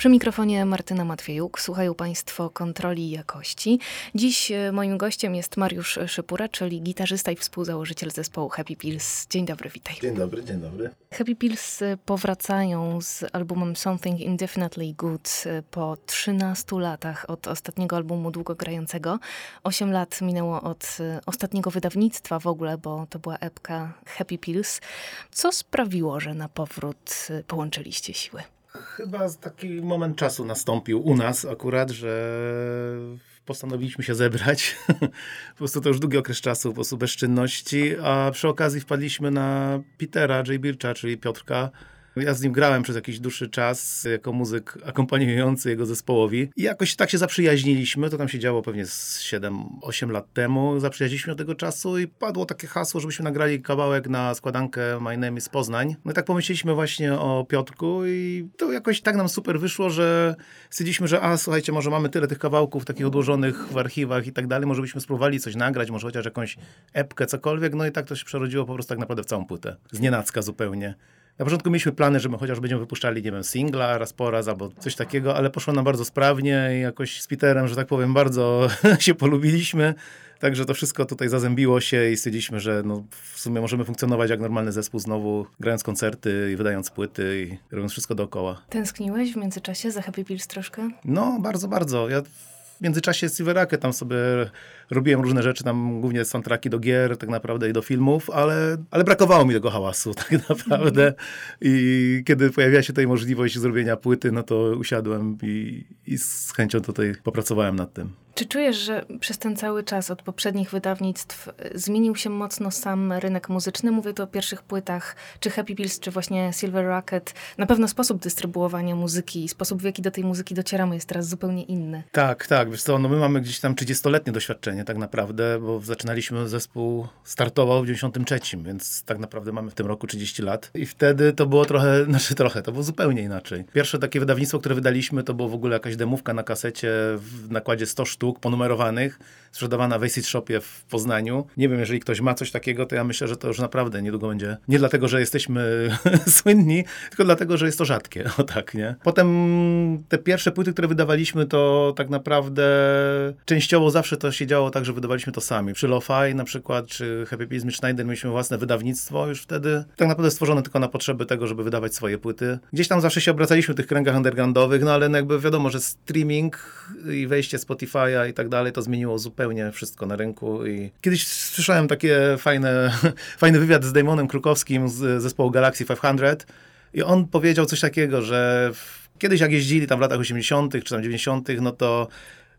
Przy mikrofonie Martyna Matwiejuk. Słuchają Państwo kontroli jakości. Dziś e, moim gościem jest Mariusz Szypura, czyli gitarzysta i współzałożyciel zespołu Happy Pills. Dzień dobry, witaj. Dzień dobry, dzień dobry. Happy Pills e, powracają z albumem Something Indefinitely Good e, po 13 latach od ostatniego albumu długogrającego. 8 lat minęło od ostatniego wydawnictwa w ogóle, bo to była epka Happy Pills. Co sprawiło, że na powrót połączyliście siły? Chyba taki moment czasu nastąpił u nas akurat, że postanowiliśmy się zebrać. po prostu to już długi okres czasu, po prostu bezczynności, a przy okazji wpadliśmy na Petera J. Bircha, czyli Piotrka, ja z nim grałem przez jakiś dłuższy czas jako muzyk akompaniujący jego zespołowi i jakoś tak się zaprzyjaźniliśmy, to tam się działo pewnie z 7-8 lat temu, zaprzyjaźniliśmy od tego czasu i padło takie hasło, żebyśmy nagrali kawałek na składankę My Name is Poznań. No i tak pomyśleliśmy właśnie o Piotrku i to jakoś tak nam super wyszło, że stwierdziliśmy, że a słuchajcie, może mamy tyle tych kawałków takich odłożonych w archiwach i tak dalej, może byśmy spróbowali coś nagrać, może chociaż jakąś epkę, cokolwiek, no i tak to się przerodziło po prostu tak naprawdę w całą płytę. Z zupełnie. Na początku mieliśmy plany, że my chociaż będziemy wypuszczali, nie wiem, singla raz po raz albo coś takiego, ale poszło nam bardzo sprawnie i jakoś z Peterem, że tak powiem, bardzo się polubiliśmy. Także to wszystko tutaj zazębiło się i stwierdziliśmy, że no, w sumie możemy funkcjonować jak normalny zespół znowu, grając koncerty i wydając płyty i robiąc wszystko dookoła. Tęskniłeś w międzyczasie za Happy Pills troszkę? No, bardzo, bardzo. Ja w międzyczasie Silverakę tam sobie robiłem różne rzeczy, tam głównie soundtracki do gier tak naprawdę i do filmów, ale, ale brakowało mi tego hałasu tak naprawdę. I kiedy pojawiła się tutaj możliwość zrobienia płyty, no to usiadłem i, i z chęcią tutaj popracowałem nad tym. Czy czujesz, że przez ten cały czas od poprzednich wydawnictw zmienił się mocno sam rynek muzyczny? Mówię tu o pierwszych płytach, czy Happy Pills, czy właśnie Silver Rocket. Na pewno sposób dystrybuowania muzyki i sposób, w jaki do tej muzyki docieramy jest teraz zupełnie inny. Tak, tak. Wiesz co, no my mamy gdzieś tam 30-letnie doświadczenie tak naprawdę, bo zaczynaliśmy zespół, startował w 93, więc tak naprawdę mamy w tym roku 30 lat. I wtedy to było trochę, znaczy trochę, to było zupełnie inaczej. Pierwsze takie wydawnictwo, które wydaliśmy, to było w ogóle jakaś demówka na kasecie w nakładzie 100 sztuk sztuk ponumerowanych, sprzedawana w Acid Shopie w Poznaniu. Nie wiem, jeżeli ktoś ma coś takiego, to ja myślę, że to już naprawdę niedługo będzie. Nie dlatego, że jesteśmy słynni, tylko dlatego, że jest to rzadkie. O tak, nie? Potem te pierwsze płyty, które wydawaliśmy, to tak naprawdę częściowo zawsze to się działo tak, że wydawaliśmy to sami. Przy Lo-Fi na przykład, czy Happy Peace Schneider mieliśmy własne wydawnictwo już wtedy. Tak naprawdę stworzone tylko na potrzeby tego, żeby wydawać swoje płyty. Gdzieś tam zawsze się obracaliśmy w tych kręgach undergroundowych, no ale no jakby wiadomo, że streaming i wejście Spotify'a i tak dalej, to zmieniło zupełnie wszystko na rynku. I kiedyś słyszałem takie fajne, fajny wywiad z Damonem Krukowskim z zespołu Galaxy 500 i on powiedział coś takiego, że kiedyś jak jeździli tam w latach 80. czy tam 90., no to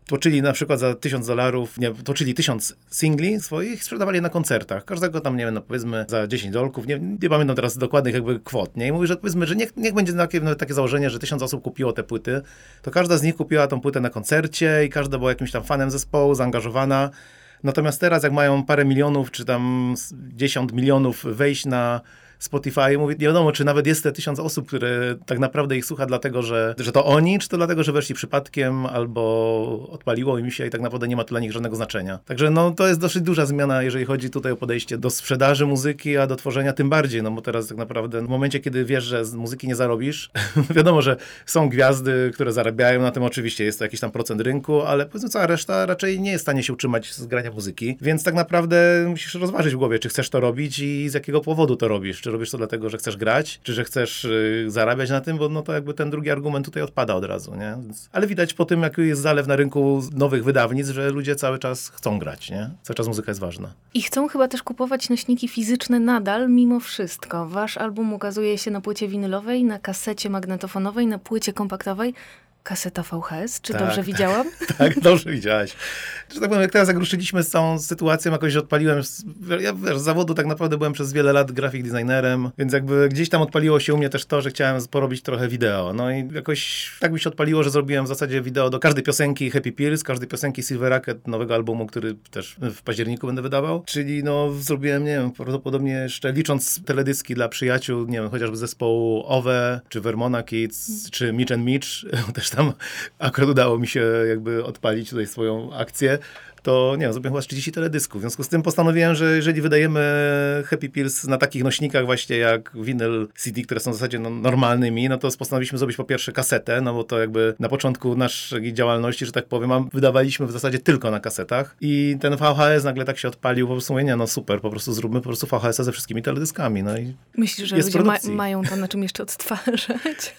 tłoczyli na przykład za tysiąc dolarów, nie, tłoczyli tysiąc singli swoich sprzedawali na koncertach. Każdego tam, nie wiem, no powiedzmy za 10 dolków, nie, nie pamiętam teraz dokładnych jakby kwot, nie? I mówi, że powiedzmy, że niech, niech będzie takie, nawet takie założenie, że tysiąc osób kupiło te płyty, to każda z nich kupiła tą płytę na koncercie i każda była jakimś tam fanem zespołu, zaangażowana. Natomiast teraz, jak mają parę milionów, czy tam 10 milionów wejść na Spotify. Mówię, nie wiadomo, czy nawet jest te tysiąc osób, które tak naprawdę ich słucha dlatego, że, że to oni, czy to dlatego, że weszli przypadkiem, albo odpaliło im się i tak naprawdę nie ma to dla nich żadnego znaczenia. Także no, to jest dosyć duża zmiana, jeżeli chodzi tutaj o podejście do sprzedaży muzyki, a do tworzenia tym bardziej, no bo teraz tak naprawdę w momencie, kiedy wiesz, że z muzyki nie zarobisz, wiadomo, że są gwiazdy, które zarabiają na tym, oczywiście jest to jakiś tam procent rynku, ale powiedzmy cała reszta raczej nie jest w stanie się utrzymać z grania muzyki, więc tak naprawdę musisz rozważyć w głowie, czy chcesz to robić i z jakiego powodu to robisz, czy robisz to dlatego, że chcesz grać, czy że chcesz y, zarabiać na tym, bo no to jakby ten drugi argument tutaj odpada od razu, nie? Ale widać po tym, jak jest zalew na rynku nowych wydawnictw, że ludzie cały czas chcą grać, nie? Cały czas muzyka jest ważna. I chcą chyba też kupować nośniki fizyczne nadal, mimo wszystko. Wasz album ukazuje się na płycie winylowej, na kasecie magnetofonowej, na płycie kompaktowej. Kaseta VHS. Czy tak, dobrze widziałam? tak, dobrze widziałaś. Że tak powiem, jak teraz jak ruszyliśmy z całą sytuacją, jakoś odpaliłem, ja wiesz, z zawodu tak naprawdę byłem przez wiele lat grafik designerem, więc jakby gdzieś tam odpaliło się u mnie też to, że chciałem porobić trochę wideo. No i jakoś tak mi się odpaliło, że zrobiłem w zasadzie wideo do każdej piosenki Happy Pills, każdej piosenki Silver Racket, nowego albumu, który też w październiku będę wydawał. Czyli no zrobiłem, nie wiem, prawdopodobnie jeszcze licząc teledyski dla przyjaciół, nie wiem, chociażby zespołu Owe, czy Vermona Kids, czy Mitch and Mitch, też tam akurat udało mi się jakby odpalić tutaj swoją akcję to nie wiem, zrobiłem chyba 30 teledysków. W związku z tym postanowiłem, że jeżeli wydajemy Happy Pills na takich nośnikach właśnie jak vinyl CD, które są w zasadzie no, normalnymi, no to postanowiliśmy zrobić po pierwsze kasetę, no bo to jakby na początku naszej działalności, że tak powiem, wydawaliśmy w zasadzie tylko na kasetach i ten VHS nagle tak się odpalił, po prostu mówię, nie, no super, po prostu zróbmy po prostu VHS-a ze wszystkimi teledyskami. No i Myślisz, że ludzie ma mają to na czym jeszcze odtwarzać?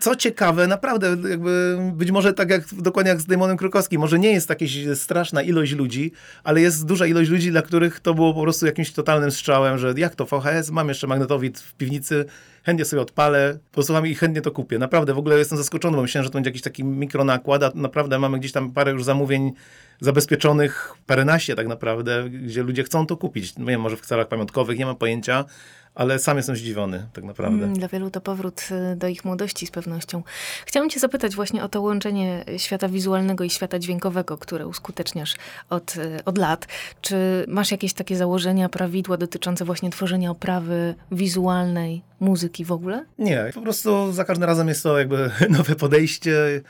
Co ciekawe, naprawdę jakby być może tak jak dokładnie jak z Damonem Krukowskim, może nie jest jakaś straszna ilość ludzi, ale jest duża ilość ludzi, dla których to było po prostu jakimś totalnym strzałem, że jak to VHS, mam jeszcze magnetowid w piwnicy, chętnie sobie odpalę, posłucham i chętnie to kupię. Naprawdę w ogóle jestem zaskoczony, bo myślałem, że to będzie jakiś taki mikronakład, a naprawdę mamy gdzieś tam parę już zamówień zabezpieczonych, paręnaście tak naprawdę, gdzie ludzie chcą to kupić. Nie wiem, może w celach pamiątkowych, nie mam pojęcia, ale sam jestem zdziwiony, tak naprawdę. Mm, dla wielu to powrót y, do ich młodości z pewnością. Chciałam cię zapytać właśnie o to łączenie świata wizualnego i świata dźwiękowego, które uskuteczniasz od, y, od lat. Czy masz jakieś takie założenia, prawidła dotyczące właśnie tworzenia oprawy wizualnej, muzyki w ogóle? Nie, po prostu za każdym razem jest to jakby nowe podejście.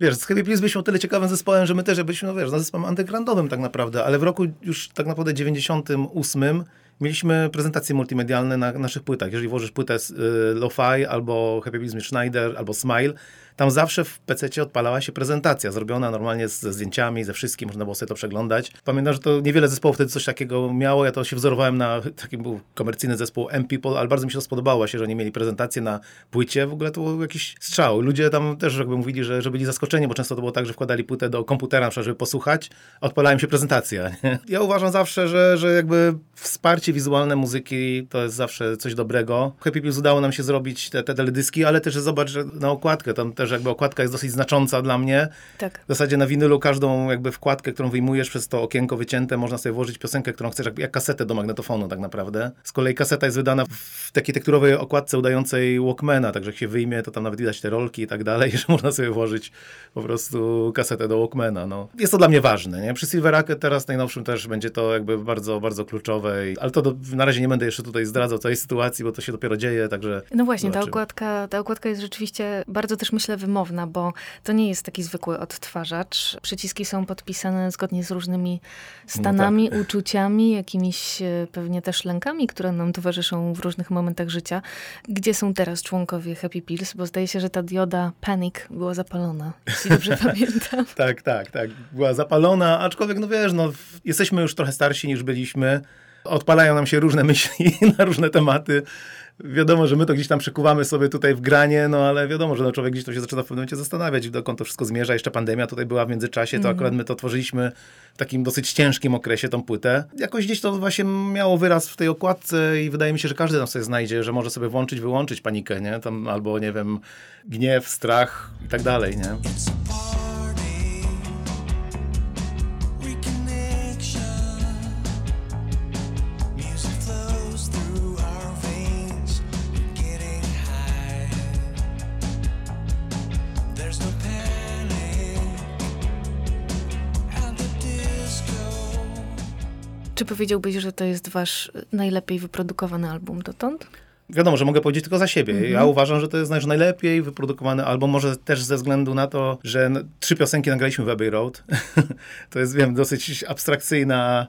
Wiesz, z Happy Please byliśmy o tyle ciekawym zespołem, że my też byliśmy, no wiesz, zespołem undergroundowym tak naprawdę, ale w roku już tak naprawdę 98 Mieliśmy prezentacje multimedialne na naszych płytach. Jeżeli włożysz płytę y, Lo-Fi albo Happy Business Schneider albo Smile, tam zawsze w PC odpalała się prezentacja, zrobiona normalnie ze zdjęciami, ze wszystkim, można było sobie to przeglądać. Pamiętam, że to niewiele zespołów wtedy coś takiego miało, ja to się wzorowałem na takim był komercyjny zespół M-People, ale bardzo mi się to spodobało się, że oni mieli prezentację na płycie, w ogóle to był jakiś strzał. Ludzie tam też jakby mówili, że, że byli zaskoczeni, bo często to było tak, że wkładali płytę do komputera, żeby posłuchać, odpalała się prezentacja. Ja uważam zawsze, że, że jakby wsparcie wizualne muzyki to jest zawsze coś dobrego. Happy Pills udało nam się zrobić te, te teledyski, ale też zobacz, na okładkę tam też jakby okładka jest dosyć znacząca dla mnie. Tak. W zasadzie na winylu każdą jakby wkładkę, którą wyjmujesz przez to okienko wycięte, można sobie włożyć piosenkę, którą chcesz, jak, jak kasetę do magnetofonu tak naprawdę. Z kolei kaseta jest wydana w takiej tekturowej okładce udającej Walkmana, także jak się wyjmie, to tam nawet widać te rolki i tak dalej, że można sobie włożyć po prostu kasetę do Walkmana. No. Jest to dla mnie ważne. Nie? Przy Silver Racket teraz najnowszym też będzie to jakby bardzo, bardzo kluczowe, ale to do, na razie nie będę jeszcze tutaj zdradzał całej sytuacji, bo to się dopiero dzieje, także... No właśnie, ta okładka, ta okładka jest rzeczywiście bardzo też myślę wymowna, bo to nie jest taki zwykły odtwarzacz. Przyciski są podpisane zgodnie z różnymi stanami, no tak. uczuciami, jakimiś e, pewnie też lękami, które nam towarzyszą w różnych momentach życia. Gdzie są teraz członkowie Happy Pills? Bo zdaje się, że ta dioda Panic była zapalona, jeśli dobrze pamiętam. Tak, tak, tak. Była zapalona, aczkolwiek no wiesz, no, jesteśmy już trochę starsi niż byliśmy odpalają nam się różne myśli na różne tematy. Wiadomo, że my to gdzieś tam przekuwamy sobie tutaj w granie, no ale wiadomo, że no człowiek gdzieś to się zaczyna w pewnym momencie zastanawiać, dokąd to wszystko zmierza. Jeszcze pandemia tutaj była w międzyczasie, to mm. akurat my to tworzyliśmy w takim dosyć ciężkim okresie, tą płytę. Jakoś gdzieś to właśnie miało wyraz w tej okładce i wydaje mi się, że każdy tam sobie znajdzie, że może sobie włączyć, wyłączyć panikę, nie? Tam albo, nie wiem, gniew, strach i tak dalej, nie? Powiedziałbyś, że to jest wasz najlepiej wyprodukowany album dotąd? Wiadomo, że mogę powiedzieć tylko za siebie. -hmm. Ja uważam, że to jest nasz najlepiej wyprodukowany album, może też ze względu na to, że trzy piosenki nagraliśmy w Abbey Road. to jest, wiem, dosyć abstrakcyjna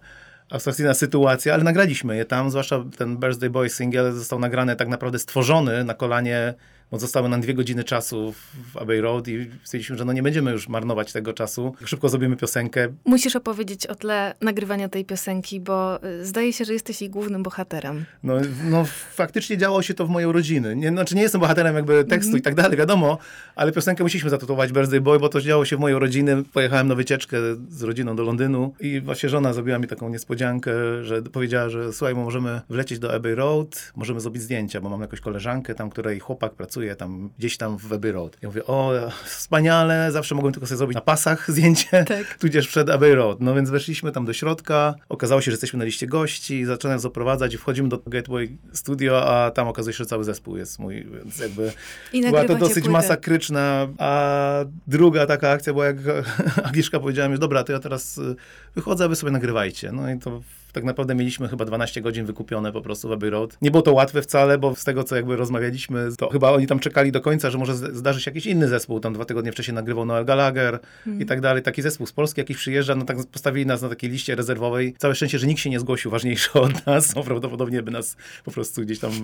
abstrakcyjna sytuacja, ale nagraliśmy je tam, zwłaszcza ten Birthday Boy single został nagrany tak naprawdę stworzony na kolanie bo zostały nam dwie godziny czasu w Abbey Road i stwierdziliśmy, że no nie będziemy już marnować tego czasu. Szybko zrobimy piosenkę. Musisz opowiedzieć o tle nagrywania tej piosenki, bo y, zdaje się, że jesteś jej głównym bohaterem. No, no faktycznie działo się to w mojej rodziny. Nie, znaczy nie jestem bohaterem jakby tekstu mm -hmm. i tak dalej, wiadomo, ale piosenkę musieliśmy zatytułować Birthday Boy, bo to działo się w mojej rodziny. Pojechałem na wycieczkę z rodziną do Londynu i właśnie żona zrobiła mi taką niespodziankę, że powiedziała, że słuchaj, możemy wlecieć do Abbey Road, możemy zrobić zdjęcia, bo mam jakąś koleżankę tam, której chłopak pracuje pracuję tam gdzieś tam w Abbey Road. Ja mówię, o, wspaniale, zawsze mogłem tylko sobie zrobić na pasach zdjęcie, Tak. tudzież przed Abbey Road. No więc weszliśmy tam do środka, okazało się, że jesteśmy na liście gości, zacząłem nas oprowadzać i wchodzimy do Gateway Studio, a tam okazuje się, że cały zespół jest mój, więc jakby I była to dosyć płytę. masakryczna, a druga taka akcja była, jak Agnieszka powiedziała mi, dobra, to ja teraz y, wychodzę, a wy sobie nagrywajcie. No i to tak naprawdę mieliśmy chyba 12 godzin wykupione po prostu w Abbey Road. Nie było to łatwe wcale, bo z tego, co jakby rozmawialiśmy, to chyba oni tam czekali do końca, że może zdarzy się jakiś inny zespół. Tam dwa tygodnie wcześniej nagrywał Noel Gallagher Hmm. i tak dalej. Taki zespół z Polski jakiś przyjeżdża, no tak postawili nas na takiej liście rezerwowej. Całe szczęście, że nikt się nie zgłosił ważniejszy od nas, bo prawdopodobnie by nas po prostu gdzieś tam e,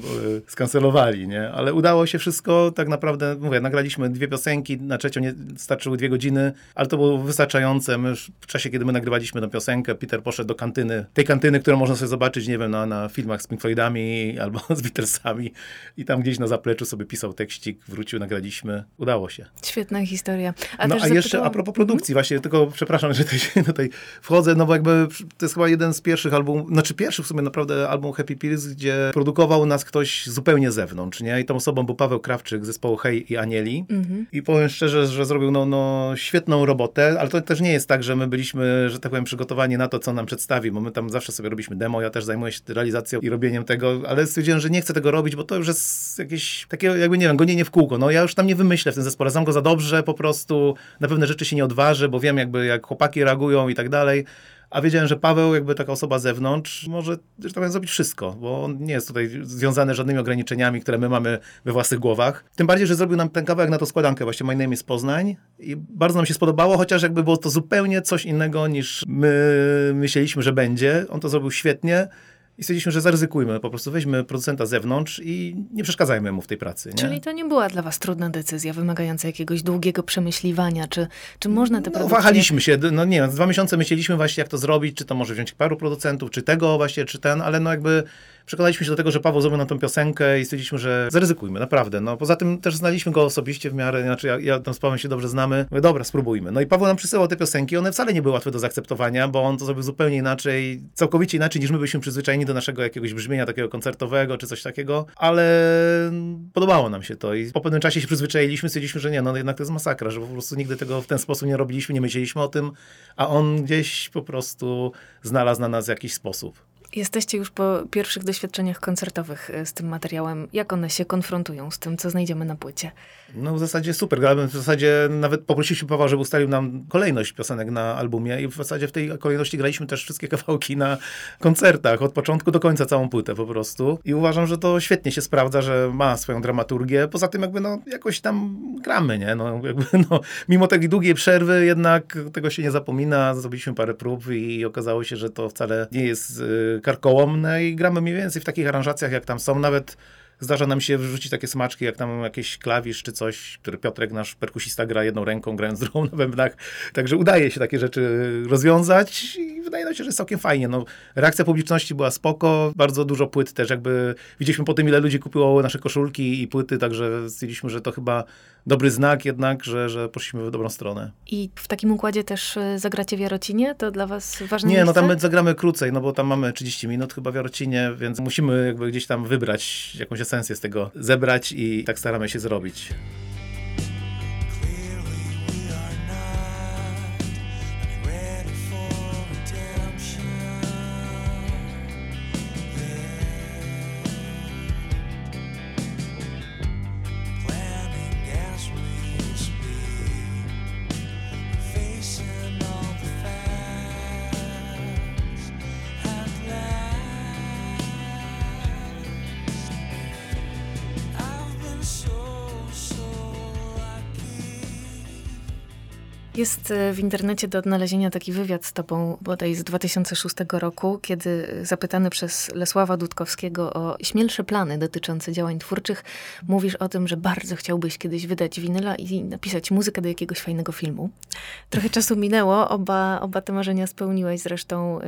skancelowali, nie? Ale udało się wszystko, tak naprawdę, mówię, nagraliśmy dwie piosenki, na trzecią nie starczyły dwie godziny, ale to było wystarczające. My już w czasie, kiedy my nagrywaliśmy tę piosenkę, Peter poszedł do kantyny, tej kantyny, którą można sobie zobaczyć, nie wiem, na, na filmach z Pink Floydami albo z Beatlesami i tam gdzieś na zapleczu sobie pisał tekścik, wrócił, nagraliśmy. Udało się. Świetna historia. A no a jeszcze zapytałam- a propos produkcji, właśnie tylko przepraszam, że tutaj, tutaj wchodzę, no bo jakby to jest chyba jeden z pierwszych albumów, znaczy pierwszy w sumie naprawdę album Happy Pills, gdzie produkował nas ktoś zupełnie z zewnątrz, nie? I tą osobą był Paweł Krawczyk z zespołu Hej i Anieli. Mhm. I powiem szczerze, że zrobił no, no, świetną robotę, ale to też nie jest tak, że my byliśmy, że tak powiem, przygotowani na to, co nam przedstawi, bo my tam zawsze sobie robiliśmy demo, ja też zajmuję się realizacją i robieniem tego, ale stwierdziłem, że nie chcę tego robić, bo to już jest jakieś takie, jakby nie wiem, gonienie w kółko. No ja już tam nie wymyślę w tym zespole, znam go za dobrze, po prostu na pewne rzeczy się nie odważę, bo wiem jakby jak chłopaki reagują i tak dalej. A wiedziałem, że Paweł, jakby taka osoba z zewnątrz, może, że tak powiem, zrobić wszystko, bo on nie jest tutaj związany żadnymi ograniczeniami, które my mamy we własnych głowach. Tym bardziej, że zrobił nam ten kawałek na to składankę, właśnie My Name is Poznań i bardzo nam się spodobało, chociaż jakby było to zupełnie coś innego niż my myśleliśmy, że będzie. On to zrobił świetnie. I stwierdziliśmy, że zaryzykujmy, po prostu weźmy producenta z zewnątrz i nie przeszkadzajmy mu w tej pracy. Nie? Czyli to nie była dla was trudna decyzja, wymagająca jakiegoś długiego przemyśliwania, czy, czy można te No, produkcje... wahaliśmy się, no nie wiem, dwa miesiące myśleliśmy właśnie, jak to zrobić, czy to może wziąć paru producentów, czy tego właśnie, czy ten, ale no jakby przekonaliśmy się do tego, że Paweł zrobił nam tą piosenkę i stwierdziliśmy, że zaryzykujmy, naprawdę. No poza tym też znaliśmy go osobiście w miarę, znaczy ja, ja tam z Pawłem się dobrze znamy. Mówię, dobra, spróbujmy. No i Paweł nam przysyłał te piosenki, one wcale nie były łatwe do zaakceptowania, bo on to zrobił zupełnie inaczej, całkowicie inaczej niż my byliśmy przyzwyczajeni do naszego jakiegoś brzmienia takiego koncertowego, czy coś takiego, ale podobało nam się to i po pewnym czasie się przyzwyczailiśmy, stwierdziliśmy, że nie, no jednak to jest masakra, że po prostu nigdy tego w ten sposób nie robiliśmy, nie myśleliśmy o tym, a on gdzieś po prostu znalazł na nas jakiś sposób. Jesteście już po pierwszych doświadczeniach koncertowych e, z tym materiałem. Jak one się konfrontują z tym, co znajdziemy na płycie? No w zasadzie super. Grałem w zasadzie nawet poprosiliśmy Pawła, żeby ustalił nam kolejność piosenek na albumie i w zasadzie w tej kolejności graliśmy też wszystkie kawałki na koncertach, od początku do końca całą płytę po prostu. I uważam, że to świetnie się sprawdza, że ma swoją dramaturgię. Poza tym jakby no jakoś tam gramy, nie? No jakby no, mimo tej długiej przerwy jednak tego się nie zapomina. Zrobiliśmy parę prób i okazało się, że to wcale nie jest y, karkołomne i gramy mniej więcej w takich aranżacjach, jak tam są. Nawet Zdarza nam się wrzucić takie smaczki, jak tam jakiś klawisz czy coś, który Piotrek, nasz perkusista, gra jedną ręką, grając drugą na bębnach. Także udaje się takie rzeczy rozwiązać i wydaje nam się, że jest całkiem fajnie. No, reakcja publiczności była spoko, bardzo dużo płyt też jakby widzieliśmy po tym, ile ludzi kupiło nasze koszulki i płyty, także stwierdziliśmy, że to chyba dobry znak jednak, że, że poszliśmy w dobrą stronę. I w takim układzie też e, zagracie w Jarocinie? To dla was ważne Nie, no miejsce? tam my zagramy krócej, no bo tam mamy 30 minut chyba w Jarocinie, więc musimy jakby gdzieś tam wybrać jakąś esencję z tego, zebrać i tak staramy się zrobić. Jest e, w internecie do odnalezienia taki wywiad z tobą bodaj z 2006 roku, kiedy e, zapytany przez Lesława Dudkowskiego o śmielsze plany dotyczące działań twórczych, mówisz o tym, że bardzo chciałbyś kiedyś wydać winyla i napisać muzykę do jakiegoś fajnego filmu. Trochę czasu minęło, oba, oba te marzenia spełniłeś zresztą e,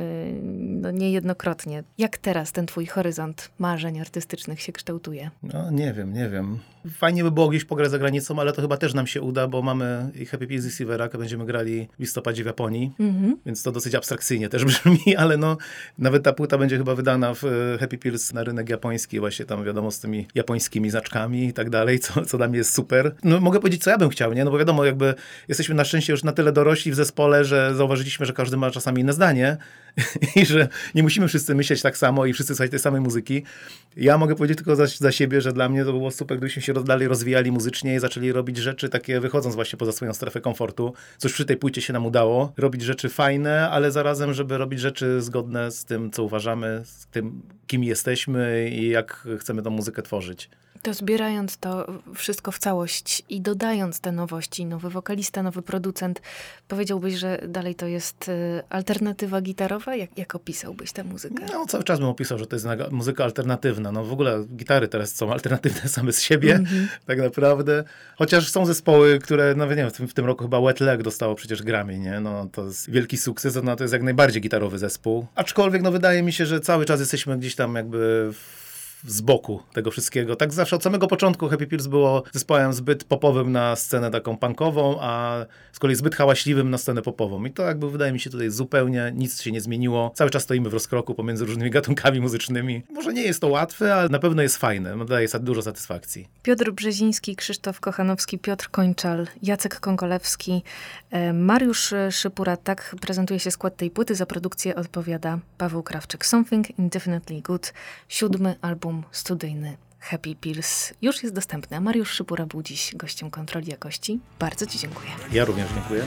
no, niejednokrotnie. Jak teraz ten twój horyzont marzeń artystycznych się kształtuje? No nie wiem, nie wiem. Fajnie by było gdzieś pograć za granicą, ale to chyba też nam się uda, bo mamy i Happy Pills i Silveraka, będziemy grali w listopadzie w Japonii, więc to dosyć abstrakcyjnie też brzmi, ale no nawet ta płyta będzie chyba wydana w e, Happy Pills na rynek japoński, właśnie tam wiadomo z tymi japońskimi znaczkami i tak dalej, co, co dla mnie jest super. No mogę powiedzieć, co ja bym chciał, nie? No bo wiadomo, jakby jesteśmy na szczęście już na tyle dorośli w zespole, że zauważyliśmy, że każdy ma czasami inne zdanie i że nie musimy wszyscy myśleć tak samo i wszyscy słuchać tej samej muzyki. Ja mogę powiedzieć tylko za, za siebie, że dla mnie to było super, gdybyśmy się dalej rozwijali muzycznie i zaczęli robić rzeczy takie wychodząc właśnie poza swoją strefę komfortu. Coś przy tej płycie się nam udało. Robić rzeczy fajne, ale zarazem, żeby robić rzeczy zgodne z tym, co uważamy, z tym, kim jesteśmy i jak chcemy tą muzykę tworzyć. To zbierając to wszystko w całość i dodając te nowości, nowy wokalista, nowy producent, powiedziałbyś, że dalej to jest y, alternatywa gitarowa? Jak, jak opisałbyś tę muzykę? No, cały czas bym opisał, że to jest muzyka alternatywna. No w ogóle gitary teraz są alternatywne same z siebie, tak naprawdę. Chociaż są zespoły, które, no nie wiem, w tym, w tym roku chyba Wet Leg dostało przecież Grammy, nie? No to jest wielki sukces, no to jest jak najbardziej gitarowy zespół. Aczkolwiek, no wydaje mi się, że cały czas jesteśmy gdzieś tam jakby w z boku tego wszystkiego. Tak zawsze od samego początku Happy Pills było zespołem zbyt popowym na scenę taką punkową, a z kolei zbyt hałaśliwym na scenę popową. I to jakby wydaje mi się tutaj zupełnie nic się nie zmieniło. Cały czas stoimy w rozkroku pomiędzy różnymi gatunkami muzycznymi. Może nie jest to łatwe, ale na pewno jest fajne. No, Daje dużo satysfakcji. Piotr Brzeziński, Krzysztof Kochanowski, Piotr Kończal, Jacek Konkolewski, Mariusz e, Szypura. Tak prezentuje się skład tej płyty. Za produkcję odpowiada Paweł Krawczyk. Something Indefinitely Good. Siódmy album studyjny Happy Pills już jest dostępny. Mariusz Szypura był dziś gościem kontroli jakości. Bardzo Ci dziękuję. Ja również dziękuję.